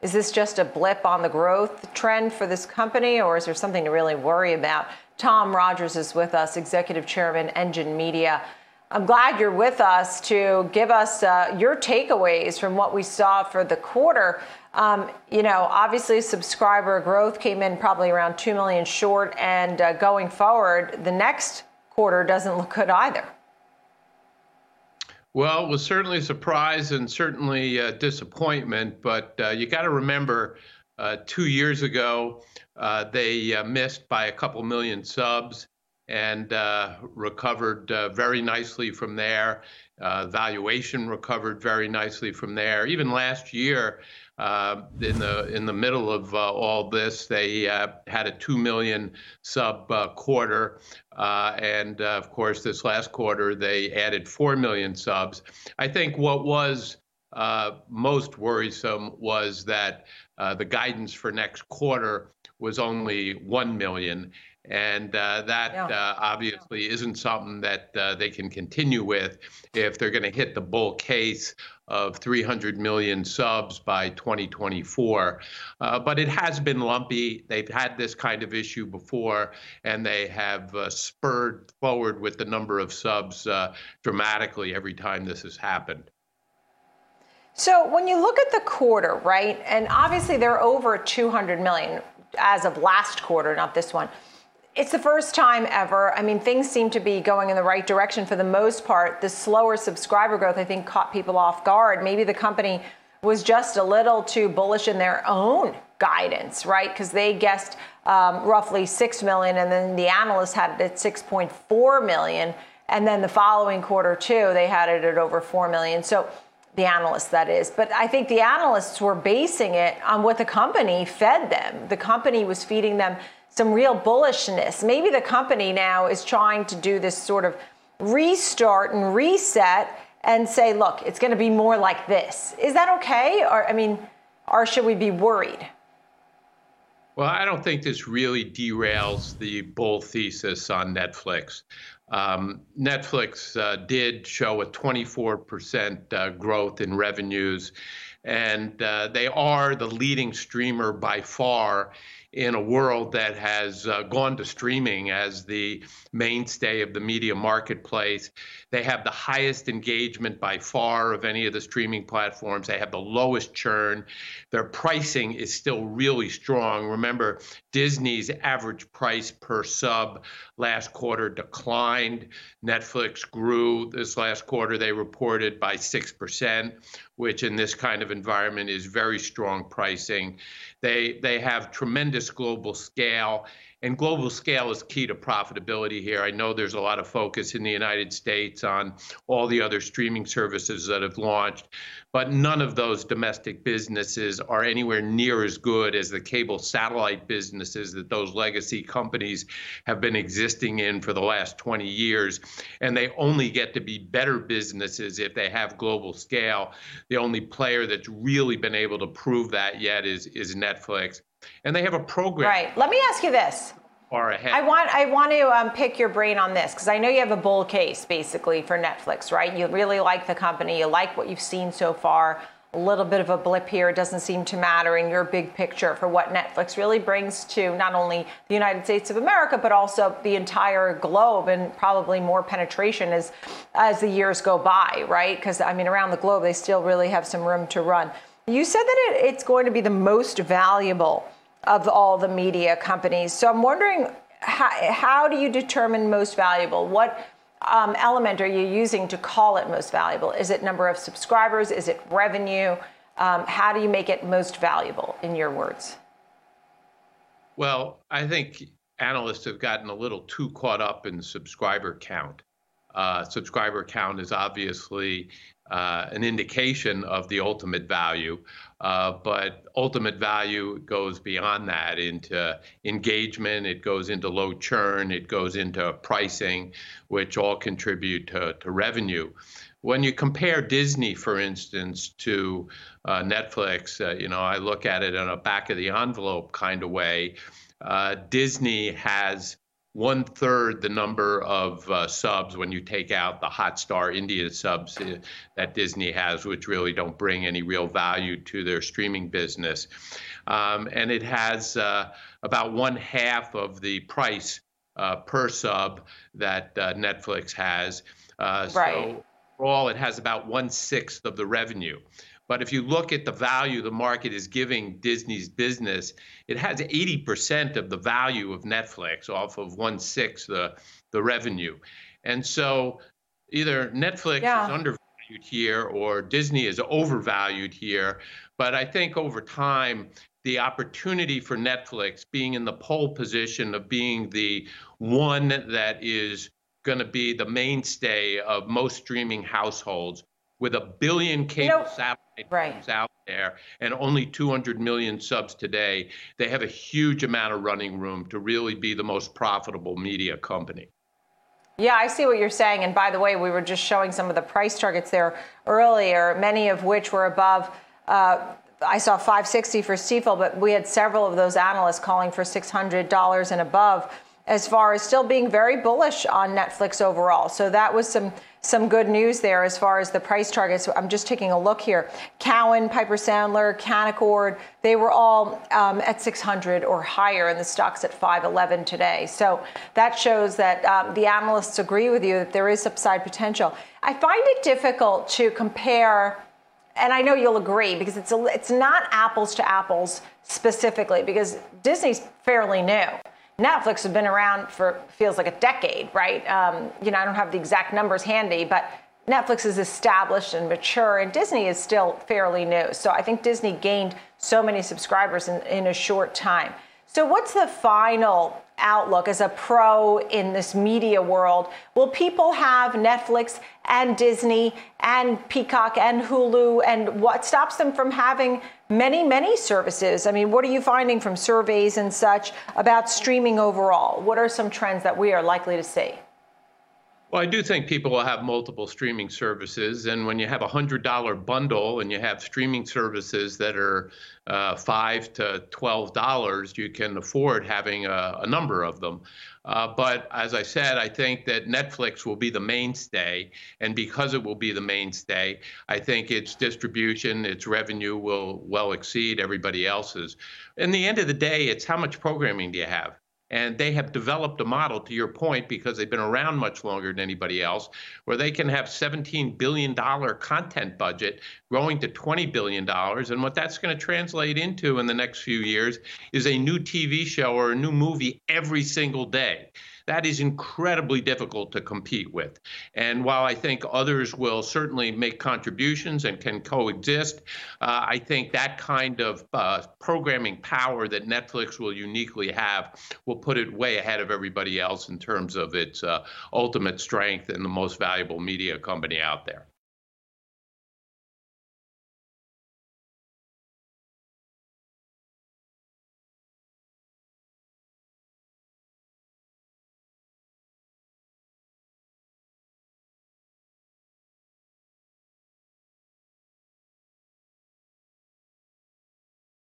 Is this just a blip on the growth trend for this company, or is there something to really worry about? Tom Rogers is with us, Executive Chairman, Engine Media. I'm glad you're with us to give us uh, your takeaways from what we saw for the quarter. Um, you know, obviously, subscriber growth came in probably around 2 million short, and uh, going forward, the next quarter doesn't look good either. Well, it was certainly a surprise and certainly a disappointment, but uh, you got to remember uh, two years ago, uh, they uh, missed by a couple million subs and uh, recovered uh, very nicely from there. valuation recovered very nicely from there. Even last year, uh, in the in the middle of uh, all this, they uh, had a two million sub quarter, and of course, this last quarter they added four million subs. I think what was most worrisome was that the guidance for next quarter was only 1 million. And uh, that yeah. uh, obviously isn't something that uh, they can continue with if they're going to hit the bull case of 300 million subs by 2024. Uh, but it has been lumpy. They've had this kind of issue before, and they have uh, spurred forward with the number of subs uh, dramatically every time this has happened. So when you look at the quarter, right, and obviously they're over 200 million as of last quarter, not this one. It's the first time ever. I mean, things seem to be going in the right direction for the most part. The slower subscriber growth, I think, caught people off guard. Maybe the company was just a little too bullish in their own guidance, right? Because they guessed um, roughly 6 million, and then the analysts had it at 6.4 million. And then the following quarter, too, they had it at over 4 million. So the analysts, that is. But I think the analysts were basing it on what the company fed them. The company was feeding them some real bullishness. Maybe the company now is trying to do this sort of restart and reset and say, look, it's going to be more like this. Is that okay? Or, I mean, or should we be worried? Well, I don't think this really derails the bull thesis on Netflix. Um, Netflix uh, did show a 24% uh, growth in revenues, and uh, they are the leading streamer by far in a world that has uh, gone to streaming as the mainstay of the media marketplace. They have the highest engagement by far of any of the streaming platforms. They have the lowest churn. Their pricing is still really strong. Remember, Disney's average price per sub last quarter declined. Netflix grew this last quarter, they reported by 6%, which in this kind of environment is very strong pricing. They, they have tremendous global scale and global scale is key to profitability here. I know there's a lot of focus in the United States on all the other streaming services that have launched, but none of those domestic businesses are anywhere near as good as the cable satellite businesses that those legacy companies have been existing in for the last 20 years. And they only get to be better businesses if they have global scale. The only player that's really been able to prove that yet is, is Netflix and they have a program. Right. Let me ask you this. Far ahead. I want I want to um, pick your brain on this because I know you have a bull case basically for Netflix, right? You really like the company, you like what you've seen so far. A little bit of a blip here doesn't seem to matter in your big picture for what Netflix really brings to not only the United States of America but also the entire globe and probably more penetration as as the years go by, right? Because I mean around the globe they still really have some room to run. You said that it, it's going to be the most valuable of all the media companies. So I'm wondering how, how do you determine most valuable? What um, element are you using to call it most valuable? Is it number of subscribers? Is it revenue? Um, how do you make it most valuable, in your words? Well, I think analysts have gotten a little too caught up in subscriber count. Uh, subscriber count is obviously uh, an indication of the ultimate value, uh, but ultimate value goes beyond that into engagement, it goes into low churn, it goes into pricing, which all contribute to, to revenue. When you compare Disney, for instance, to uh, Netflix, uh, you know, I look at it in a back of the envelope kind of way. Uh, Disney has one third the number of uh, subs when you take out the Hotstar India subs uh, that Disney has, which really don't bring any real value to their streaming business. Um, and it has uh, about one half of the price uh, per sub that uh, Netflix has. Uh, Right. So overall, it has about one sixth of the revenue. But if you look at the value the market is giving Disney's business, it has 80% of the value of Netflix off of one sixth the the revenue. And so either Netflix Yeah. is undervalued here or Disney is overvalued here. But I think over time, the opportunity for Netflix being in the pole position of being the one that is going to be the mainstay of most streaming households with a billion cable know, satellite right. out there and only 200 million subs today, they have a huge amount of running room to really be the most profitable media company. Yeah, I see what you're saying. And by the way, we were just showing some of the price targets there earlier, many of which were above. Uh, I saw 560 for Stifel, but we had several of those analysts calling for $600 and above, as far as still being very bullish on Netflix overall. So that was some some good news there as far as the price targets. I'm just taking a look here. Cowen, Piper Sandler, Canaccord, they were all um, at 600 or higher, and the stock's at 511 today. So that shows that um, the analysts agree with you that there is upside potential. I find it difficult to compare and I know you'll agree because it's a, it's not apples to apples specifically because Disney's fairly new. Netflix has been around for feels like a decade, right? Um, you know, I don't have the exact numbers handy, but Netflix is established and mature, and Disney is still fairly new. So I think Disney gained so many subscribers in, in a short time. So, what's the final outlook as a pro in this media world? Will people have Netflix and Disney and Peacock and Hulu? And what stops them from having many, many services? I mean, what are you finding from surveys and such about streaming overall? What are some trends that we are likely to see? Well, I do think people will have multiple streaming services, and when you have a hundred dollar bundle and you have streaming services that are uh, five to twelve dollars, you can afford having a, a number of them. Uh, but as I said, I think that Netflix will be the mainstay, and because it will be the mainstay, I think its distribution, its revenue will well exceed everybody else's. In the end of the day, it's how much programming do you have? And they have developed a model, to your point, because they've been around much longer than anybody else, where they can have $17 billion content budget growing to $20 billion. And what that's going to translate into in the next few years is a new TV show or a new movie every single day. That is incredibly difficult to compete with. And while I think others will certainly make contributions and can coexist, uh, I think that kind of uh, programming power that Netflix will uniquely have will put it way ahead of everybody else in terms of its uh, ultimate strength and the most valuable media company out there.